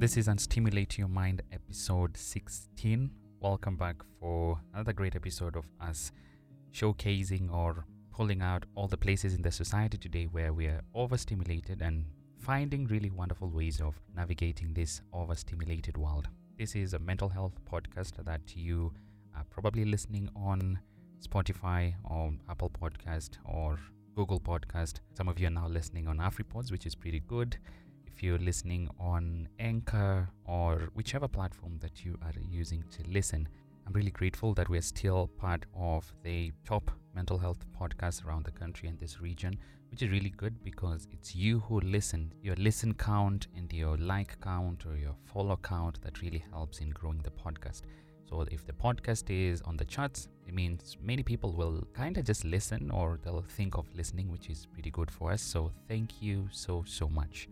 This is Unstimulate Your Mind episode 16. Welcome back for another great episode of us showcasing or pulling out all the places in the society today where we are overstimulated and finding really wonderful ways of navigating this overstimulated world. This is a mental health podcast that you are probably listening on Spotify or Apple Podcast or Google Podcast. Some of you are now listening on AfriPods, which is pretty good. If you're listening on Anchor or whichever platform that you are using to listen, I'm really grateful that we're still part of the top mental health podcasts around the country and this region, which is really good because it's you who listen. Your listen count and your like count or your follow count that really helps in growing the podcast. So if the podcast is on the charts, it means many people will kind of just listen or they'll think of listening, which is pretty good for us. So thank you so, so much.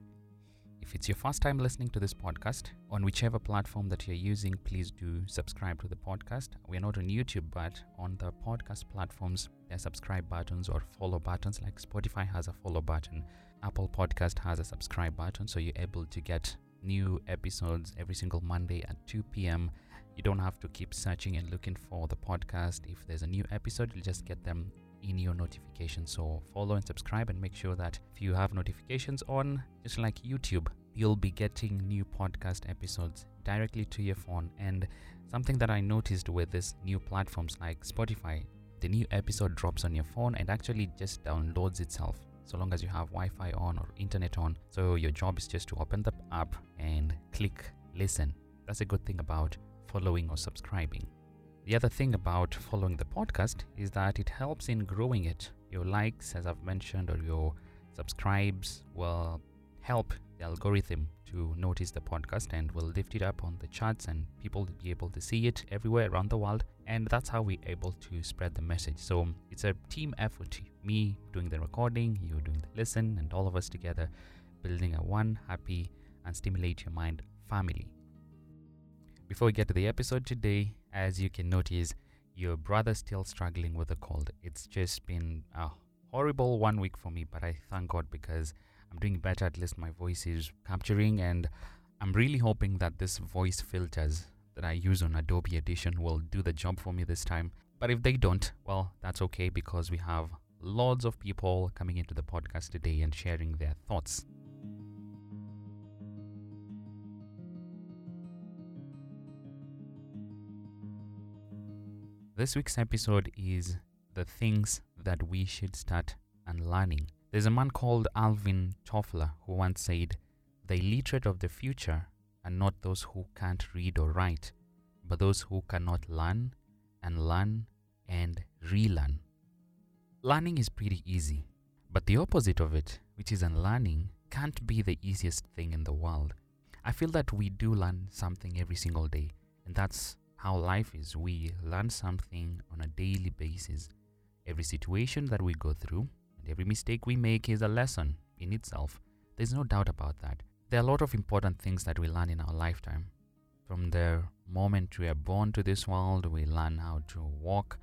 If it's your first time listening to this podcast, on whichever platform that you're using, please do subscribe to the podcast. We're not on YouTube, but on the podcast platforms, there are subscribe buttons or follow buttons. Like Spotify has a follow button, Apple Podcast has a subscribe button, so you're able to get new episodes every single Monday at 2 p.m. You don't have to keep searching and looking for the podcast. If there's a new episode, you'll just get them in your notifications. So follow and subscribe and make sure that if you have notifications on, just like YouTube, you'll be getting new podcast episodes directly to your phone. And something that I noticed with this new platforms like Spotify, the new episode drops on your phone and actually just downloads itself so long as you have Wi-Fi on or internet on. So your job is just to open the app and click listen. That's a good thing about following or subscribing. The other thing about following the podcast is that it helps in growing it. Your likes, as I've mentioned, or your subscribes will help the algorithm to notice the podcast and we'll lift it up on the charts and people will be able to see it everywhere around the world. And that's how we're able to spread the message. So it's a team effort. Me doing the recording you doing the listen and all of us together building a one happy Unstimulate your mind family. Before we get to the episode today, as you can notice, your brother's still struggling with a cold. It's just been a horrible one week for me, but I thank God because I'm doing better. At least my voice is capturing, and I'm really hoping that this voice filters that I use on Adobe Audition will do the job for me this time. But if they don't, well, that's okay because we have lots of people coming into the podcast today and sharing their thoughts. This week's episode is the things that we should start unlearning. There's a man called Alvin Toffler who once said, The illiterate of the future are not those who can't read or write, but those who cannot learn and learn and relearn. Learning is pretty easy, but the opposite of it, which is unlearning, can't be the easiest thing in the world. I feel that we do learn something every single day, and that's how life is. We learn something on a daily basis. Every situation that we go through every mistake we make is a lesson in itself. There's no doubt about that. There are a lot of important things that we learn in our lifetime. From the moment we are born to this world, we learn how to walk,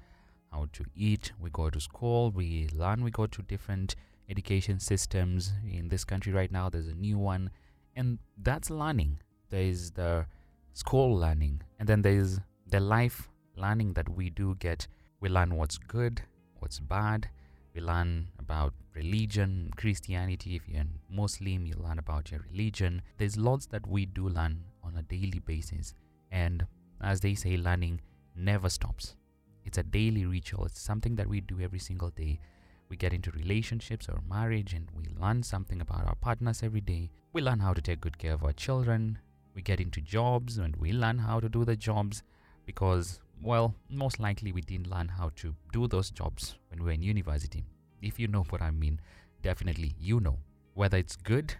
how to eat, we go to school, we learn, we go to different education systems. In this country right now, there's a new one, and that's learning. There is the school learning, and then there's the life learning that we do get. We learn what's good, what's bad. We learn about religion, Christianity. If you're Muslim, you learn about your religion. There's lots that we do learn on a daily basis. And as they say, learning never stops. It's a daily ritual, it's something that we do every single day. We get into relationships or marriage and we learn something about our partners every day. We learn how to take good care of our children. We get into jobs and we learn how to do the jobs because, well, most likely we didn't learn how to do those jobs when we were in university. If you know what I mean, definitely you know. Whether it's good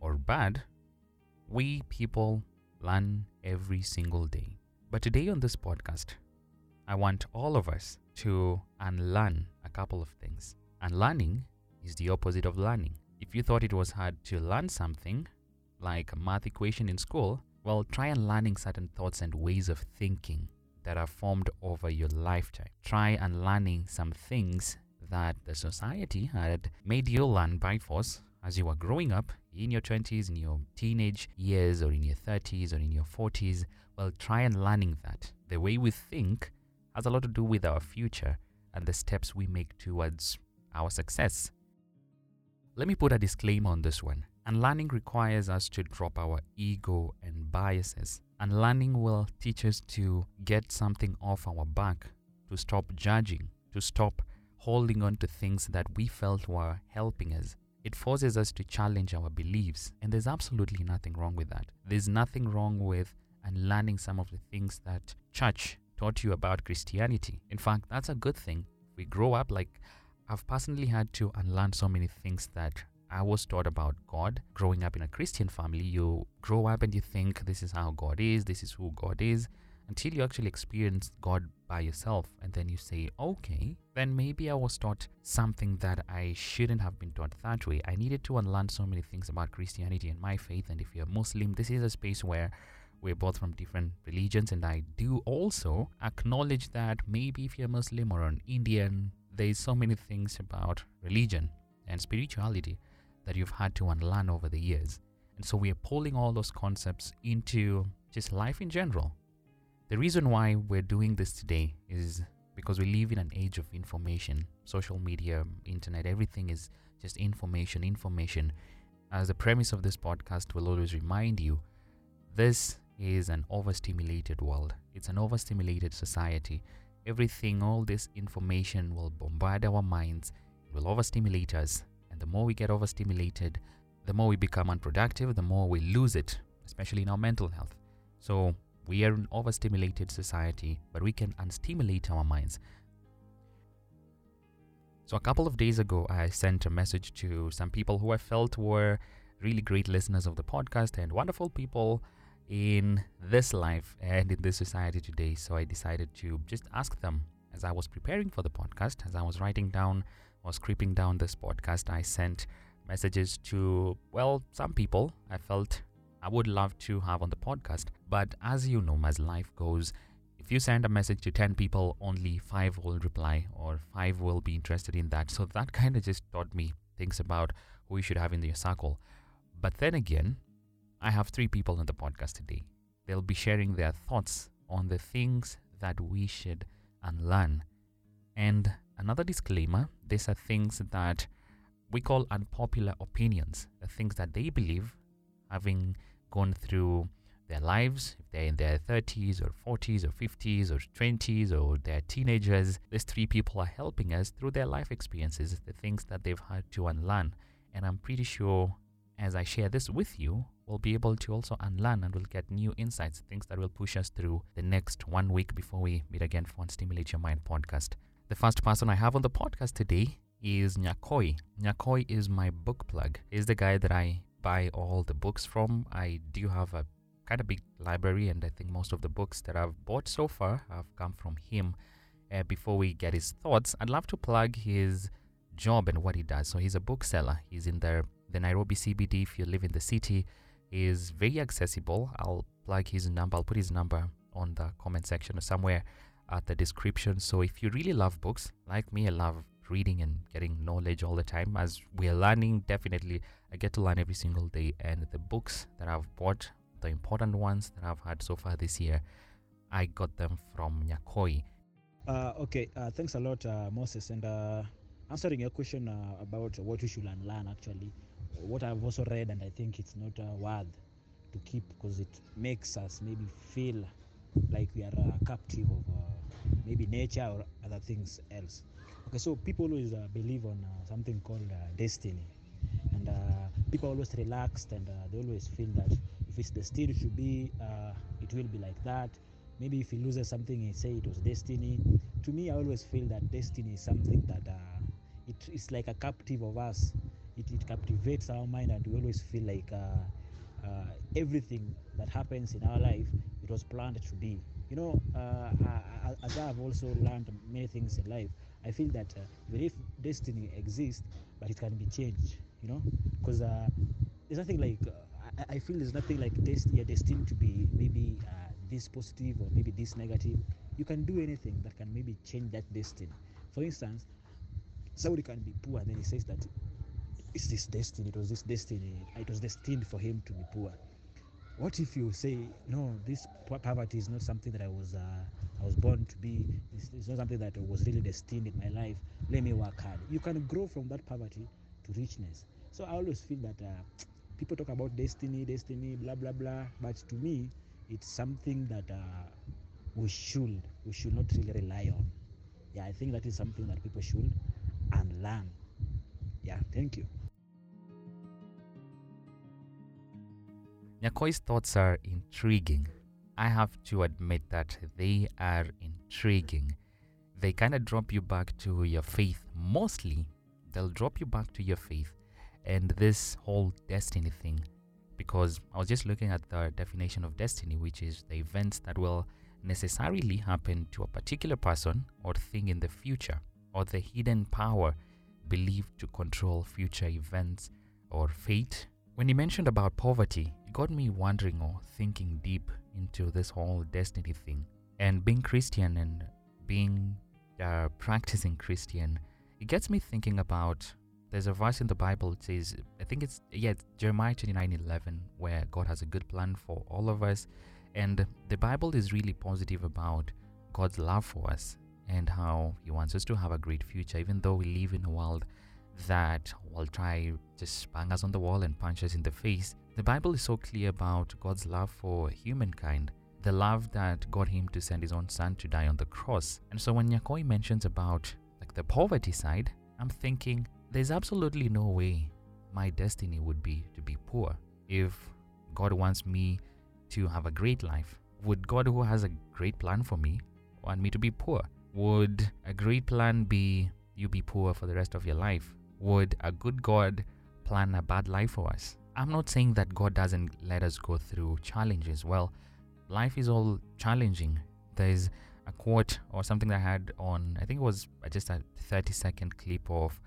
or bad, we people learn every single day. But today on this podcast, I want all of us to unlearn a couple of things. Unlearning is the opposite of learning. If you thought it was hard to learn something, like a math equation in school, well, try unlearning certain thoughts and ways of thinking that are formed over your lifetime. Try unlearning some things that the society had made you learn by force, as you were growing up in your 20s, in your teenage years, or in your 30s, or in your 40s, well, try and learning that. The way we think has a lot to do with our future and the steps we make towards our success. Let me put a disclaimer on this one. And learning requires us to drop our ego and biases. Unlearning will teach us to get something off our back, to stop judging, to stop holding on to things that we felt were helping us. It forces us to challenge our beliefs, and there's absolutely nothing wrong with that. There's nothing wrong with unlearning some of the things that church taught you about Christianity. In fact, that's a good thing. We grow up like I've personally had to unlearn so many things that I was taught about God. Growing up in a Christian family, you grow up and you think this is how God is, this is who God is, until you actually experience God by yourself. And then you say, okay, then maybe I was taught something that I shouldn't have been taught that way. I needed to unlearn so many things about Christianity and my faith. And if you're Muslim, this is a space where we're both from different religions. And I do also acknowledge that maybe if you're Muslim or an Indian, there's so many things about religion and spirituality that you've had to unlearn over the years. And so we are pulling all those concepts into just life in general. The reason why we're doing this today is because we live in an age of information, social media, internet, everything is just information, information. As the premise of this podcast will always remind you, this is an overstimulated world. It's an overstimulated society everything, all this information will bombard our minds, it will overstimulate us. And the more we get overstimulated, the more we become unproductive, the more we lose it, especially in our mental health. So, we are an overstimulated society, but we can unstimulate our minds. So, a couple of days ago, I sent a message to some people who I felt were really great listeners of the podcast and wonderful people in this life and in this society today. So I decided to just ask them as I was preparing for the podcast, as I was writing down, was creeping down this podcast, I sent messages to, well, some people I felt I would love to have on the podcast. But as you know, as life goes, if you send a message to 10 people, only 5 will reply or 5 will be interested in that. So that kind of just taught me things about who you should have in your circle. But then again, I have three people on the podcast today. They'll be sharing their thoughts on the things that we should unlearn. And another disclaimer these are things that we call unpopular opinions, the things that they believe, having gone through their lives, if they're in their 30s or 40s or 50s or 20s or they're teenagers, these three people are helping us through their life experiences, the things that they've had to unlearn. And I'm pretty sure as I share this with you, we'll be able to also unlearn and we'll get new insights, things that will push us through the next one week before we meet again for Stimulate Your Mind podcast. The first person I have on the podcast today is Nyakoi. Nyakoi is my book plug. He's the guy that I buy all the books from. I do have a kind of big library, and I think most of the books that I've bought so far have come from him. Uh, before we get his thoughts, I'd love to plug his job and what he does. So he's a bookseller. He's in the the Nairobi CBD. If you live in the city, is very accessible. I'll plug his number, I'll put his number on the comment section or somewhere at the description. So if you really love books, like me, I love reading and getting knowledge all the time. As we are learning, definitely I get to learn every single day. And the books that I've bought, the important ones that I've had so far this year, I got them from Nyakoi. Uh, okay, uh, thanks a lot, uh, Moses. And uh, answering your question uh, about what we should learn, actually, what I've also read, and I think it's not a word to keep because it makes us maybe feel like we are uh, captive of uh, maybe nature or other things else. Okay, so people always uh, believe on uh, something called uh, destiny, and uh, people always relaxed and they always feel that if it's destined should be, it will be like that. Maybe if he loses something, he say it was destiny. To me, I always feel that destiny is something that it is like a captive of us it, it captivates our mind and we always feel like everything that happens in our life it was planned to be you know uh, as i've also learned many things in life i feel that uh, even if destiny exists but it can be changed you know because uh, there's nothing like uh, I, I, feel there's nothing like dest- you're destined to be maybe this positive or maybe this negative you can do anything that can maybe change that destiny for instance somebody can be poor and then he says that it's this destiny. It was this destiny. It was destined for him to be poor. What if you say, no, this poverty is not something that I was uh, I was born to be. It's, it's not something that was really destined in my life. Let me work hard. You can grow from that poverty to richness. So I always feel that uh, people talk about destiny, destiny, blah blah blah. But to me, it's something that uh, we should we should not really rely on. Yeah, I think that is something that people should and learn Yeah, thank you. Nyakoi's thoughts are intriguing. I have to admit that they are intriguing. They kind of drop you back to your faith. Mostly, they'll drop you back to your faith and this whole destiny thing. Because I was just looking at the definition of destiny, which is the events that will necessarily happen to a particular person or thing in the future, or the hidden power believed to control future events or fate. When he mentioned about poverty, it got me wondering or thinking deep into this whole destiny thing. And being Christian and being a practicing Christian, it gets me thinking about there's a verse in the Bible it says I think it's yeah it's Jeremiah 29:11 where God has a good plan for all of us and the Bible is really positive about God's love for us and how he wants us to have a great future even though we live in a world that will try just bang us on the wall and punch us in the face the Bible is so clear about God's love for humankind the love that got him to send his own son to die on the cross and so when Nyakoi mentions about like the poverty side I'm thinking there's absolutely no way my destiny would be to be poor. If God wants me to have a great life, would God, who has a great plan for me, want me to be poor? Would a great plan be you be poor for the rest of your life? Would a good God plan a bad life for us? I'm not saying that God doesn't let us go through challenges. Well, life is all challenging. There's a quote or something I had on, I think it was just a 30 second clip of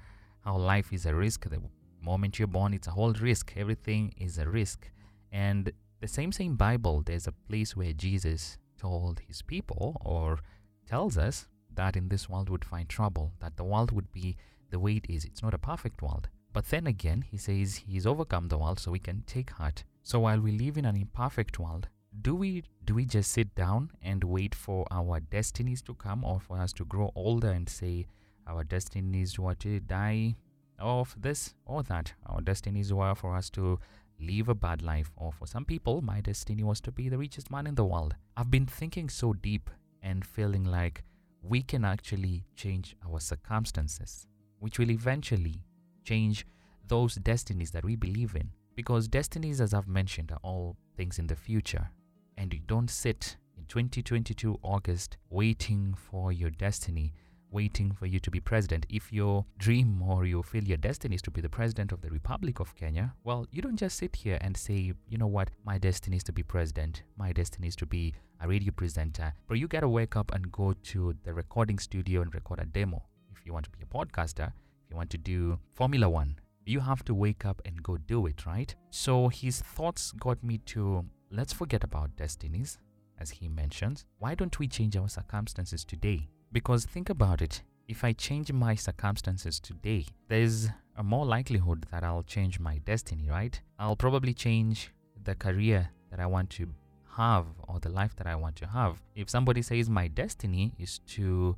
how life is a risk. The moment you're born, it's a whole risk. Everything is a risk. And the same same Bible, there's a place where Jesus told his people or tells us that in this world would find trouble, that the world would be the way it is. It's not a perfect world. But then again, he says he's overcome the world so we can take heart. So while we live in an imperfect world, do we do we just sit down and wait for our destinies to come or for us to grow older and say our destinies were to die of this or that. Our destinies were for us to live a bad life, or for some people, my destiny was to be the richest man in the world. I've been thinking so deep and feeling like we can actually change our circumstances, which will eventually change those destinies that we believe in. Because destinies, as I've mentioned, are all things in the future. And you don't sit in 2022 August waiting for your destiny waiting for you to be president. If your dream or you feel your destiny is to be the president of the Republic of Kenya, well, you don't just sit here and say, you know what, my destiny is to be president, my destiny is to be a radio presenter. But you gotta wake up and go to the recording studio and record a demo. You want to be a podcaster, if you want to do Formula One, you have to wake up and go do it, right? So his thoughts got me to let's forget about destinies, as he mentions. Why don't we change our circumstances today? Because think about it if I change my circumstances today, there's a more likelihood that I'll change my destiny, right? I'll probably change the career that I want to have or the life that I want to have. If somebody says my destiny is to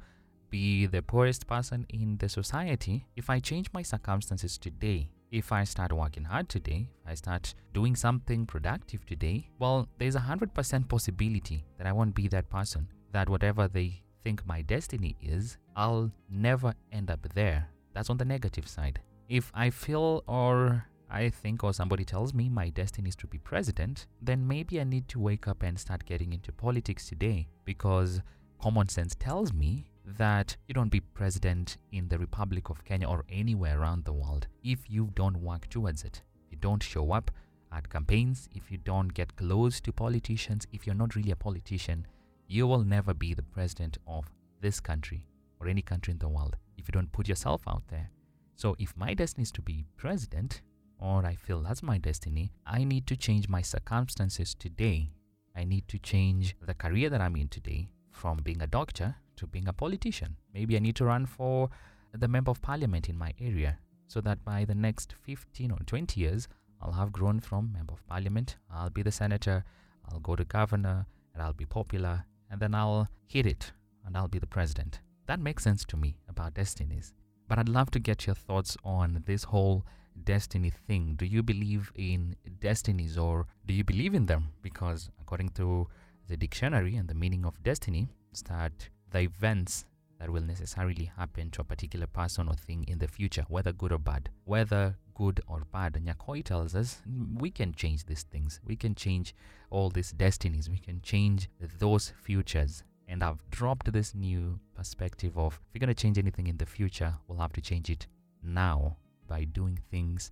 be the poorest person in the society, if I change my circumstances today, if I start working hard today, if I start doing something productive today, well, there's a 100% possibility that I won't be that person, that whatever they think my destiny is, I'll never end up there. That's on the negative side. If I feel or I think or somebody tells me my destiny is to be president, then maybe I need to wake up and start getting into politics today because common sense tells me that you don't be president in the Republic of Kenya or anywhere around the world if you don't work towards it. If you don't show up at campaigns, if you don't get close to politicians, if you're not really a politician, you will never be the president of this country or any country in the world if you don't put yourself out there. So if my destiny is to be president, or I feel that's my destiny, I need to change my circumstances today. I need to change the career that I'm in today from being a doctor to being a politician. Maybe I need to run for the member of parliament in my area. so that by the next 15 or 20 years, I'll have grown from member of parliament, I'll be the senator, I'll go to governor, and I'll be popular, and then I'll hit it, and I'll be the president. That makes sense to me about destinies. But I'd love to get your thoughts on this whole destiny thing. Do you believe in destinies or do you believe in them? Because according to the dictionary and the meaning of destiny, is that the events that will necessarily happen to a particular person or thing in the future, whether good or bad. Whether good or bad, Nyakoi tells us we can change these things. We can change all these destinies. We can change those futures. And I've dropped this new perspective of if we're going to change anything in the future, we'll have to change it now by doing things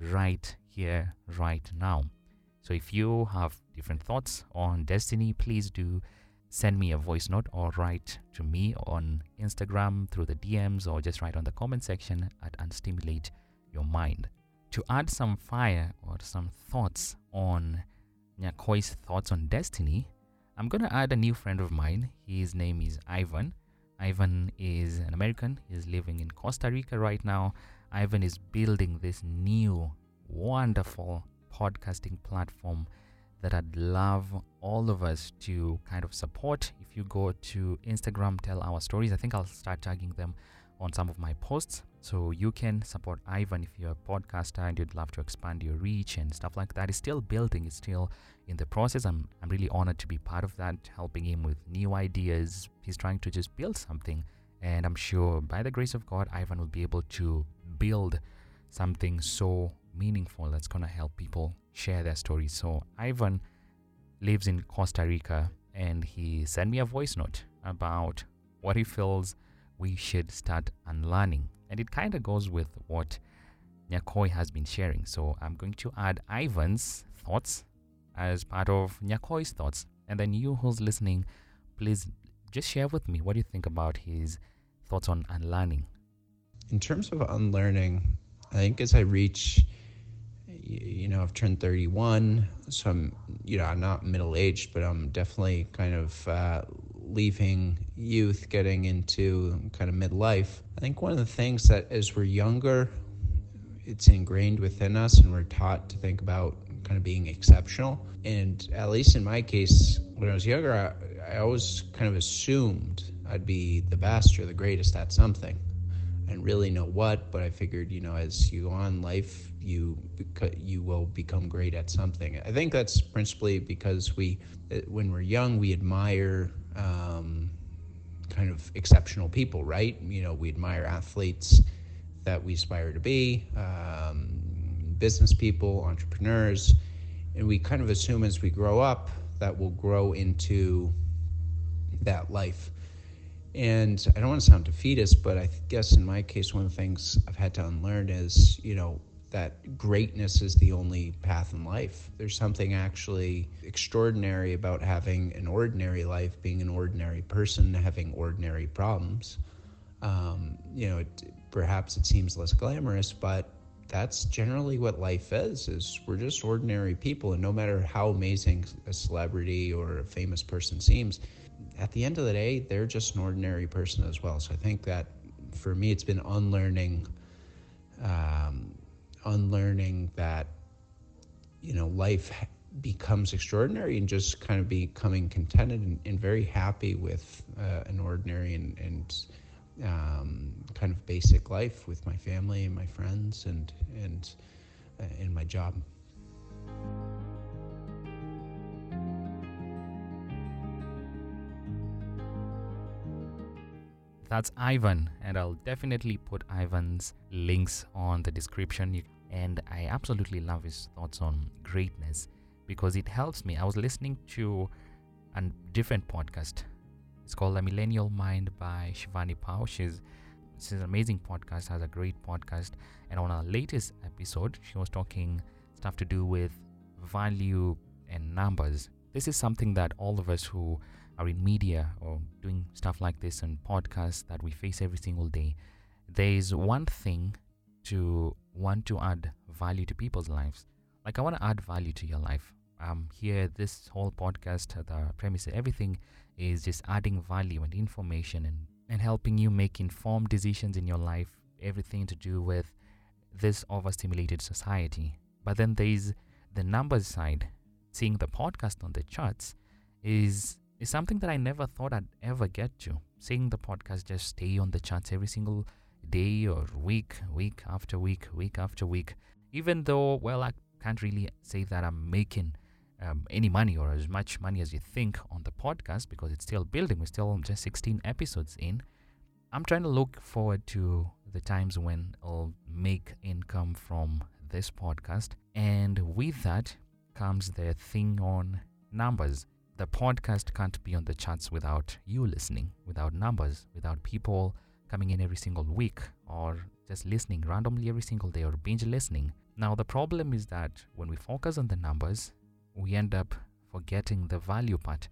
right here, right now. So if you have different thoughts on destiny, please do send me a voice note or write to me on Instagram through the DMs or just write on the comment section at Unstimulate Your Mind. To add some fire or some thoughts on Nyakoi's thoughts on destiny, I'm going to add a new friend of mine. His name is Ivan. Ivan is an American. He's living in Costa Rica right now. Ivan is building this new, wonderful podcasting platform that I'd love all of us to kind of support. If you go to Instagram, tell our stories. I think I'll start tagging them on some of my posts. So you can support Ivan if you're a podcaster and you'd love to expand your reach and stuff like that. It's still building, it's still in the process. I'm, I'm really honored to be part of that, helping him with new ideas. He's trying to just build something. And I'm sure by the grace of God, Ivan will be able to build something so meaningful that's going to help people share their stories. So, Ivan lives in Costa Rica and he sent me a voice note about what he feels we should start unlearning. And it kind of goes with what Nyakoi has been sharing. So, I'm going to add Ivan's thoughts as part of Nyakoi's thoughts. And then, you who's listening, please just share with me what you think about his thoughts on unlearning. In terms of unlearning, I think as I reach you know, I've turned 31, so I'm, you know, I'm not middle aged, but I'm definitely kind of uh, leaving youth, getting into kind of midlife. I think one of the things that as we're younger, it's ingrained within us, and we're taught to think about kind of being exceptional. And at least in my case, when I was younger, I, I always kind of assumed I'd be the best or the greatest at something and really know what. But I figured, you know, as you go on life, you you will become great at something. I think that's principally because we, uh, when we're young, we admire um, kind of exceptional people, right? You know, we admire athletes that we aspire to be, um, business people, entrepreneurs, and we kind of assume as we grow up that we'll grow into that life. And I don't want to sound defeatist, but I guess in my case, one of the things I've had to unlearn is, you know, that greatness is the only path in life. There's something actually extraordinary about having an ordinary life, being an ordinary person, having ordinary problems. Um, you know, it, perhaps it seems less glamorous, but that's generally what life is is we're just ordinary people and no matter how amazing a celebrity or a famous person seems at the end of the day they're just an ordinary person as well so i think that for me it's been unlearning um, unlearning that you know life becomes extraordinary and just kind of becoming contented and, and very happy with uh, an ordinary and, and um, kind of basic life with my family and my friends and and uh, in my job. That's Ivan, and I'll definitely put Ivan's links on the description. And I absolutely love his thoughts on greatness because it helps me. I was listening to a different podcast. It's called The Millennial Mind by Shivani Pau. She's she's an amazing podcast, has a great podcast. And on our latest episode, she was talking stuff to do with value and numbers. This is something that all of us who are in media or doing stuff like this and podcasts that we face every single day, there is one thing to want to add value to people's lives. Like I want to add value to your life. Um, here, this whole podcast, the premise, everything is just adding value and information and, and helping you make informed decisions in your life. Everything to do with this overstimulated society. But then there's the numbers side. Seeing the podcast on the charts is is something that I never thought I'd ever get to. Seeing the podcast just stay on the charts every single day or week, week after week, week after week. Even though, well, I can't really say that I'm making um, any money or as much money as you think on the podcast because it's still building. We're still just 16 episodes in. I'm trying to look forward to the times when I'll make income from this podcast. And with that comes the thing on numbers. The podcast can't be on the charts without you listening, without numbers, without people coming in every single week or just listening randomly every single day or binge listening. Now, the problem is that when we focus on the numbers, we end up forgetting the value part.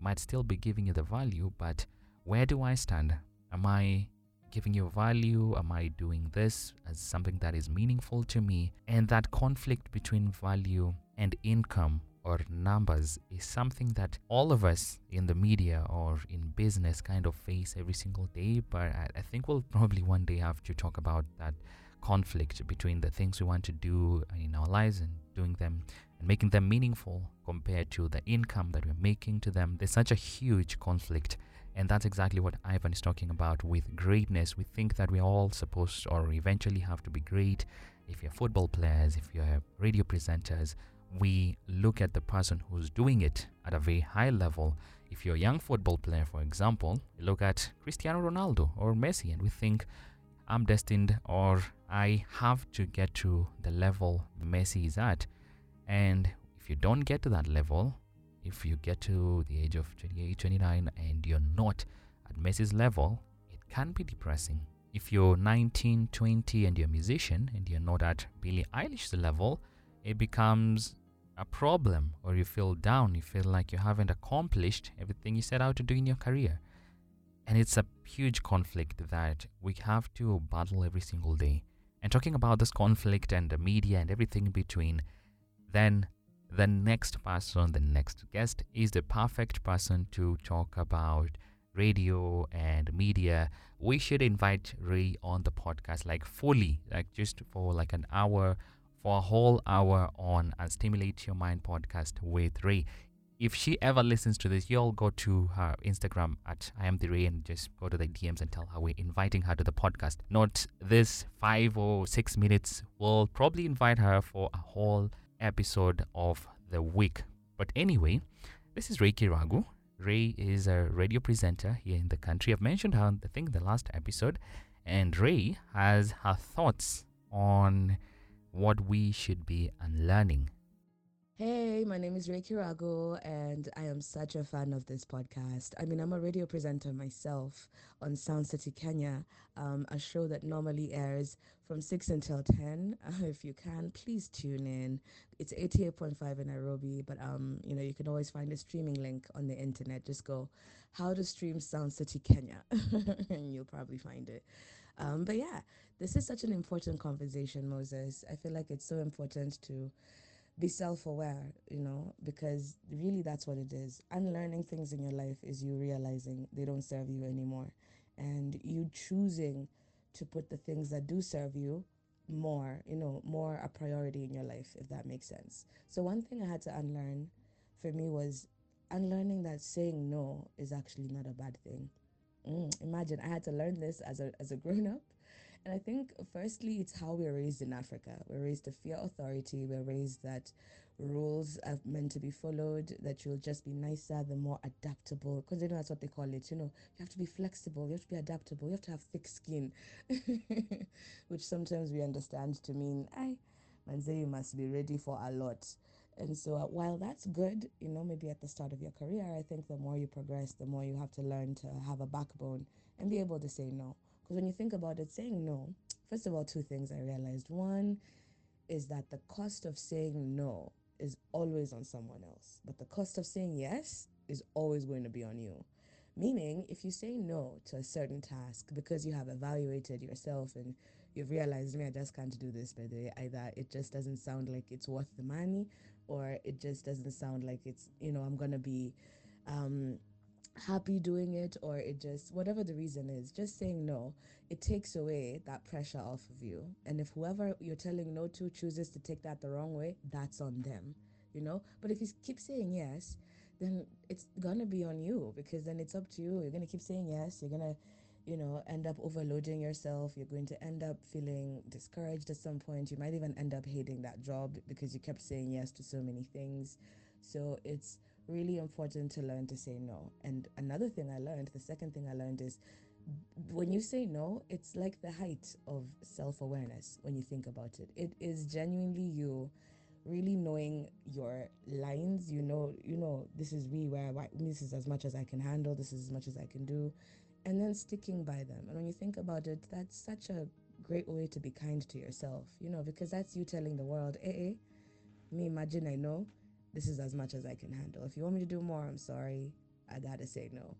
Might still be giving you the value, but where do I stand? Am I giving you value? Am I doing this as something that is meaningful to me? And that conflict between value and income or numbers is something that all of us in the media or in business kind of face every single day. But I, think we'll probably one day have to talk about that conflict between the things we want to do in our lives and doing them and making them meaningful compared to the income that we're making to them. There's such a huge conflict. And that's exactly what Ivan is talking about with greatness. We think that we're all supposed or eventually have to be great. If you're football players, if you're radio presenters, we look at the person who's doing it at a very high level. If you're a young football player, for example, you look at Cristiano Ronaldo or Messi and we think, I'm destined or I have to get to the level Messi is at. And if you don't get to that level, if you get to the age of 28, 29 and you're not at Messi's level, it can be depressing. If you're 19, 20 and you're a musician and you're not at Billie Eilish's level, it becomes a problem or you feel down, you feel like you haven't accomplished everything you set out to do in your career. And it's a huge conflict that we have to battle every single day. And talking about this conflict and the media and everything in between, then the next person, the next guest, is the perfect person to talk about radio and media. We should invite Rae on the podcast, like fully, like just for like an hour, for a whole hour on Unstimulate Your Mind podcast with Rae. If she ever listens to this, you'll go to her Instagram at I am the Rae and just go to the DMs and tell her we're inviting her to the podcast. Not this five or six minutes. We'll probably invite her for a whole episode of the week. But anyway, this is Rae Kiragu. Rae is a radio presenter here in the country. I've mentioned her, I think, in the last episode. And Rae has her thoughts on what we should be unlearning. Hey, my name is Rae Kiragu, and I am such a fan of this podcast. I mean, I'm a radio presenter myself on Sound City Kenya, um, a show that normally airs from 6 until 10. Uh, if you can, please tune in. It's 88.5 in Nairobi, but um, you know, you can always find a streaming link on the internet. Just go how to stream Sound City Kenya, and you'll probably find it. Um, but yeah, this is such an important conversation, Moses. I feel like it's so important to be self aware, you know, because really that's what it is. Unlearning things in your life is you realizing they don't serve you anymore and you choosing to put the things that do serve you more, you know, more a priority in your life, if that makes sense. So, one thing I had to unlearn for me was unlearning that saying no is actually not a bad thing. Mm, imagine I had to learn this as a, as a grown up and I think, firstly, it's how we're raised in Africa. We're raised to fear authority. We're raised that rules are meant to be followed, that you'll just be nicer, the more adaptable. Because you know that's what they call it. You know, you have to be flexible, you have to be adaptable, you have to have thick skin, which sometimes we understand to mean, I, say you must be ready for a lot. And so, uh, while that's good, you know, maybe at the start of your career, I think the more you progress, the more you have to learn to have a backbone and be able to say no. Because when you think about it, saying no, first of all, two things I realized. One is that the cost of saying no is always on someone else, but the cost of saying yes is always going to be on you. Meaning, if you say no to a certain task because you have evaluated yourself and you've realized, me, I just can't do this, by the way, either it just doesn't sound like it's worth the money or it just doesn't sound like it's, you know, I'm going to be um, happy doing it or it just whatever the reason is just saying no it takes away that pressure off of you. And if whoever you're telling no to chooses to take that the wrong way that's on them you know? But if you keep saying yes then it's gonna be on you because then it's up to you. You're gonna keep saying yes. You're gonna you know end up overloading yourself. You're going to end up feeling discouraged at some point. You might even end up hating that job because you kept saying yes to so many things. So it's really important to learn to say no. And another thing I learned, the second thing I learned is when you say no, it's like the height of self awareness when you think about it. It is genuinely you really knowing your lines you know you know this is me where I, this is as much as i can handle this is as much as i can do and then sticking by them and when you think about it that's such a great way to be kind to yourself you know because that's you telling the world eh, eh me imagine i know this is as much as I can handle. If you want me to do more, I'm sorry. I got to say no.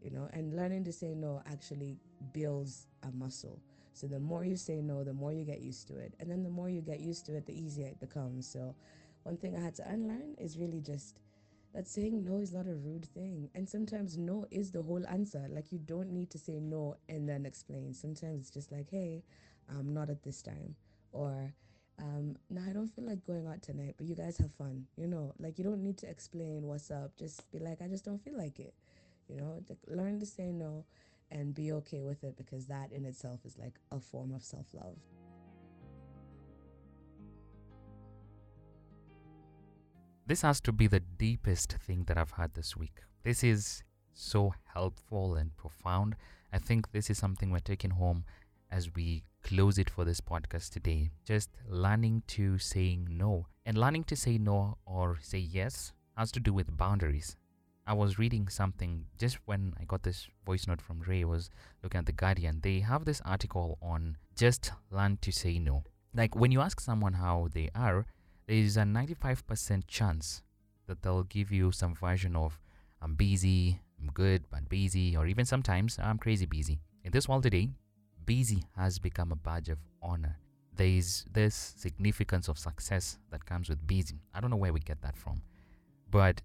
You know, and learning to say no actually builds a muscle. So the more you say no, the more you get used to it. And then the more you get used to it, the easier it becomes. So one thing I had to unlearn is really just that saying no is not a rude thing. And sometimes no is the whole answer. Like you don't need to say no and then explain. Sometimes it's just like, hey, I'm not at this time. Or um, I don't feel like going out tonight, but you guys have fun. You know, like you don't need to explain what's up. Just be like, I just don't feel like it. You know, learn to say no and be okay with it because that in itself is like a form of self love. This has to be the deepest thing that I've had this week. This is so helpful and profound. I think this is something we're taking home as we close it for this podcast today. Just learning to saying no. And learning to say no or say yes has to do with boundaries. I was reading something just when I got this voice note from Rae, was looking at The Guardian. They have this article on just learn to say no. Like when you ask someone how they are, there is a 95% chance that they'll give you some version of I'm busy, I'm good, but busy, or even sometimes I'm crazy busy. In this world today, busy has become a badge of honor. There is this significance of success that comes with busy. I don't know where we get that from. But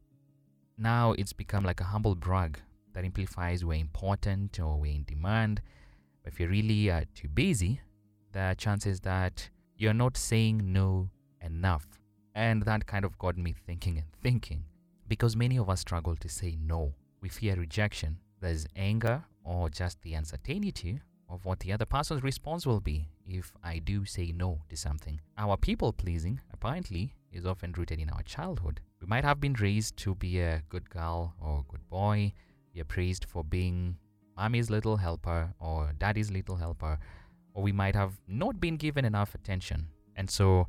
now it's become like a humble brag that implies we're important or we're in demand. If you're really uh, too busy, there are chances that you're not saying no enough. And that kind of got me thinking and thinking. Because many of us struggle to say no. We fear rejection. There's anger or just the uncertainty of what the other person's response will be if I do say no to something. Our people pleasing, apparently, is often rooted in our childhood. We might have been raised to be a good girl or good boy. We are praised for being mommy's little helper or daddy's little helper, or we might have not been given enough attention. And so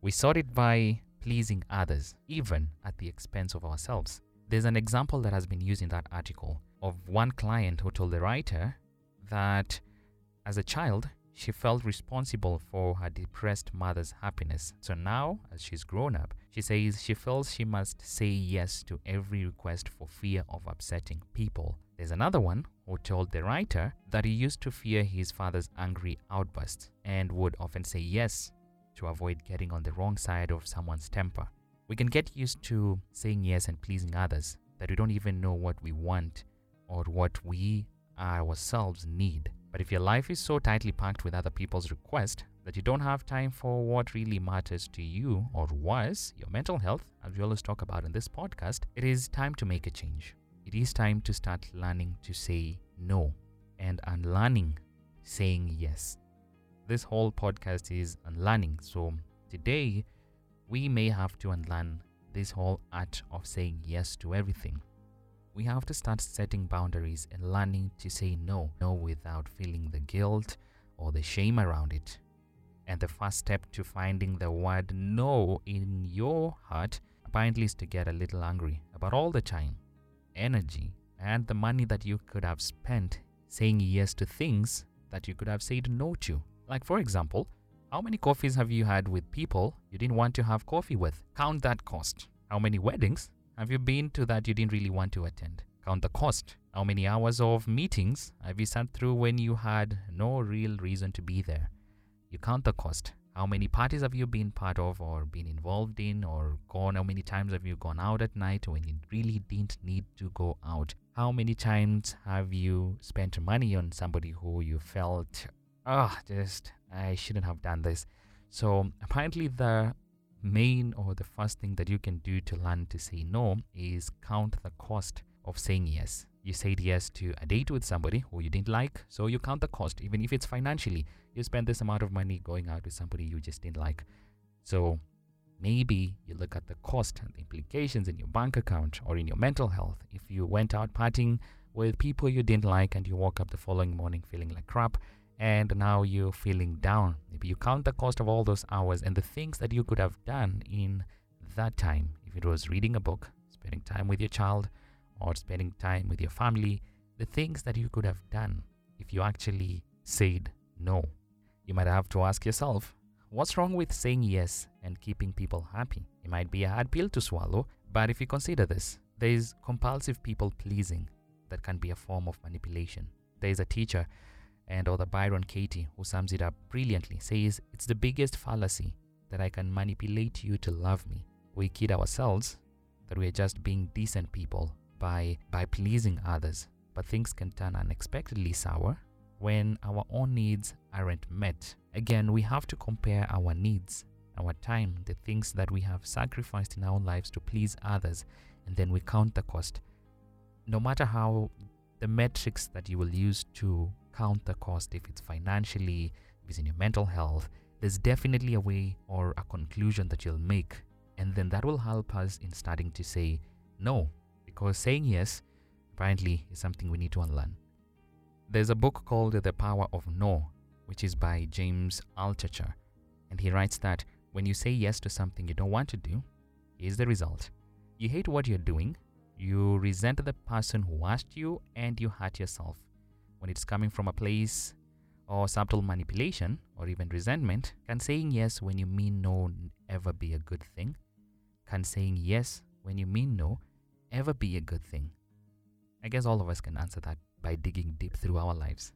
we sought it by pleasing others, even at the expense of ourselves. There's an example that has been used in that article of one client who told the writer that as a child, she felt responsible for her depressed mother's happiness. So now, as she's grown up, she says she feels she must say yes to every request for fear of upsetting people. There's another one who told the writer that he used to fear his father's angry outbursts and would often say yes to avoid getting on the wrong side of someone's temper. We can get used to saying yes and pleasing others that we don't even know what we want or what we ourselves need. But if your life is so tightly packed with other people's requests that you don't have time for what really matters to you, or worse, your mental health, as we always talk about in this podcast, it is time to make a change. It is time to start learning to say no and unlearning saying yes. This whole podcast is unlearning. So today, we may have to unlearn this whole art of saying yes to everything we have to start setting boundaries and learning to say no, no without feeling the guilt or the shame around it. And the first step to finding the word no in your heart apparently is to get a little angry about all the time, energy, and the money that you could have spent saying yes to things that you could have said no to. Like, for example, how many coffees have you had with people you didn't want to have coffee with? Count that cost. How many weddings have you been to that you didn't really want to attend? Count the cost. How many hours of meetings have you sat through when you had no real reason to be there? You count the cost. How many parties have you been part of or been involved in or gone? How many times have you gone out at night when you really didn't need to go out? How many times have you spent money on somebody who you felt, ah, oh, just, I shouldn't have done this? So, apparently, the main or the first thing that you can do to learn to say no is count the cost of saying yes. You said yes to a date with somebody who you didn't like, so you count the cost, even if it's financially. You spend this amount of money going out with somebody you just didn't like. So maybe you look at the cost and the implications in your bank account or in your mental health. If you went out partying with people you didn't like and you woke up the following morning feeling like crap, and now you're feeling down. Maybe you count the cost of all those hours and the things that you could have done in that time. If it was reading a book, spending time with your child, or spending time with your family, the things that you could have done if you actually said no. You might have to ask yourself, what's wrong with saying yes and keeping people happy? It might be a hard pill to swallow, but if you consider this, there is compulsive people pleasing that can be a form of manipulation. There is a teacher and author Byron Katie who sums it up brilliantly, says, It's the biggest fallacy that I can manipulate you to love me. We kid ourselves that we are just being decent people by, by pleasing others, but things can turn unexpectedly sour when our own needs aren't met. Again, we have to compare our needs, our time, the things that we have sacrificed in our lives to please others, and then we count the cost. No matter how the metrics that you will use to count the cost, if it's financially, if it's in your mental health, there's definitely a way or a conclusion that you'll make. And then that will help us in starting to say no because saying yes apparently is something we need to unlearn. There's a book called The Power of No, which is by James Altucher, and he writes that when you say yes to something you don't want to do, here's the result. You hate what you're doing, you resent the person who asked you, and you hurt yourself. When it's coming from a place or subtle manipulation or even resentment, can saying yes when you mean no ever be a good thing? Can saying yes when you mean no ever be a good thing? I guess all of us can answer that by digging deep through our lives.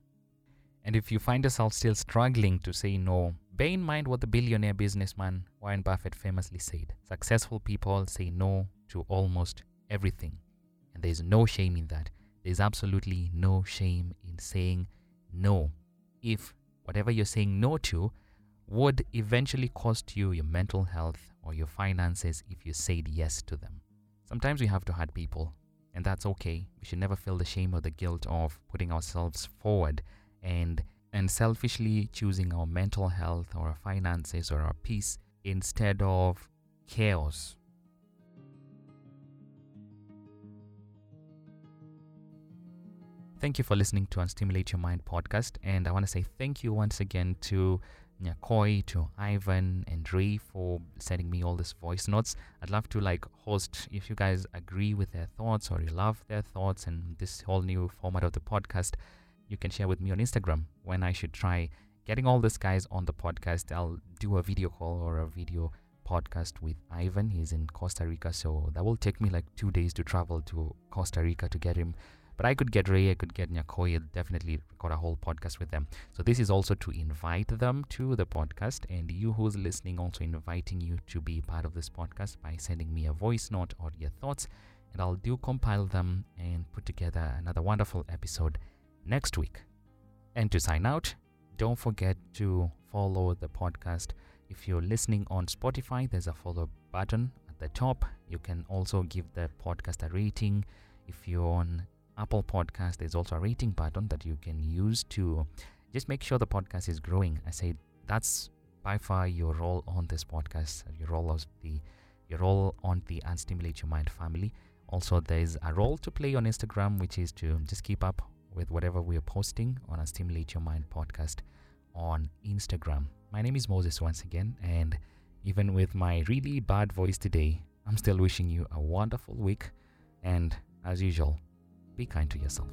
And if you find yourself still struggling to say no, bear in mind what the billionaire businessman Warren Buffett famously said Successful people say no to almost everything. And there's no shame in that. There's absolutely no shame in saying no. If whatever you're saying no to would eventually cost you your mental health or your finances if you said yes to them. Sometimes we have to hurt people, and that's okay. We should never feel the shame or the guilt of putting ourselves forward and and selfishly choosing our mental health or our finances or our peace instead of chaos. Thank you for listening to Unstimulate Your Mind podcast, and I want to say thank you once again to Nyakoi, to Ivan and Rae for sending me all these voice notes. I'd love to like host if you guys agree with their thoughts or you love their thoughts and this whole new format of the podcast, you can share with me on Instagram when I should try getting all these guys on the podcast. I'll do a video call or a video podcast with Ivan. He's in Costa Rica, so that will take me like two days to travel to Costa Rica to get him but I could get Rae, I could get Nyakoi, definitely record a whole podcast with them. So this is also to invite them to the podcast, and you who's listening, also inviting you to be part of this podcast by sending me a voice note or your thoughts, and I'll do compile them and put together another wonderful episode next week. And to sign out, don't forget to follow the podcast. If you're listening on Spotify, there's a follow button at the top. You can also give the podcast a rating. If you're on Apple Podcast, there's also a rating button that you can use to just make sure the podcast is growing. I say that's by far your role on this podcast, your role as the your role on the Unstimulate Your Mind family. Also, there's a role to play on Instagram, which is to just keep up with whatever we're posting on Unstimulate Your Mind podcast on Instagram. My name is Moses once again, and even with my really bad voice today, I'm still wishing you a wonderful week. And as usual, be kind to yourself.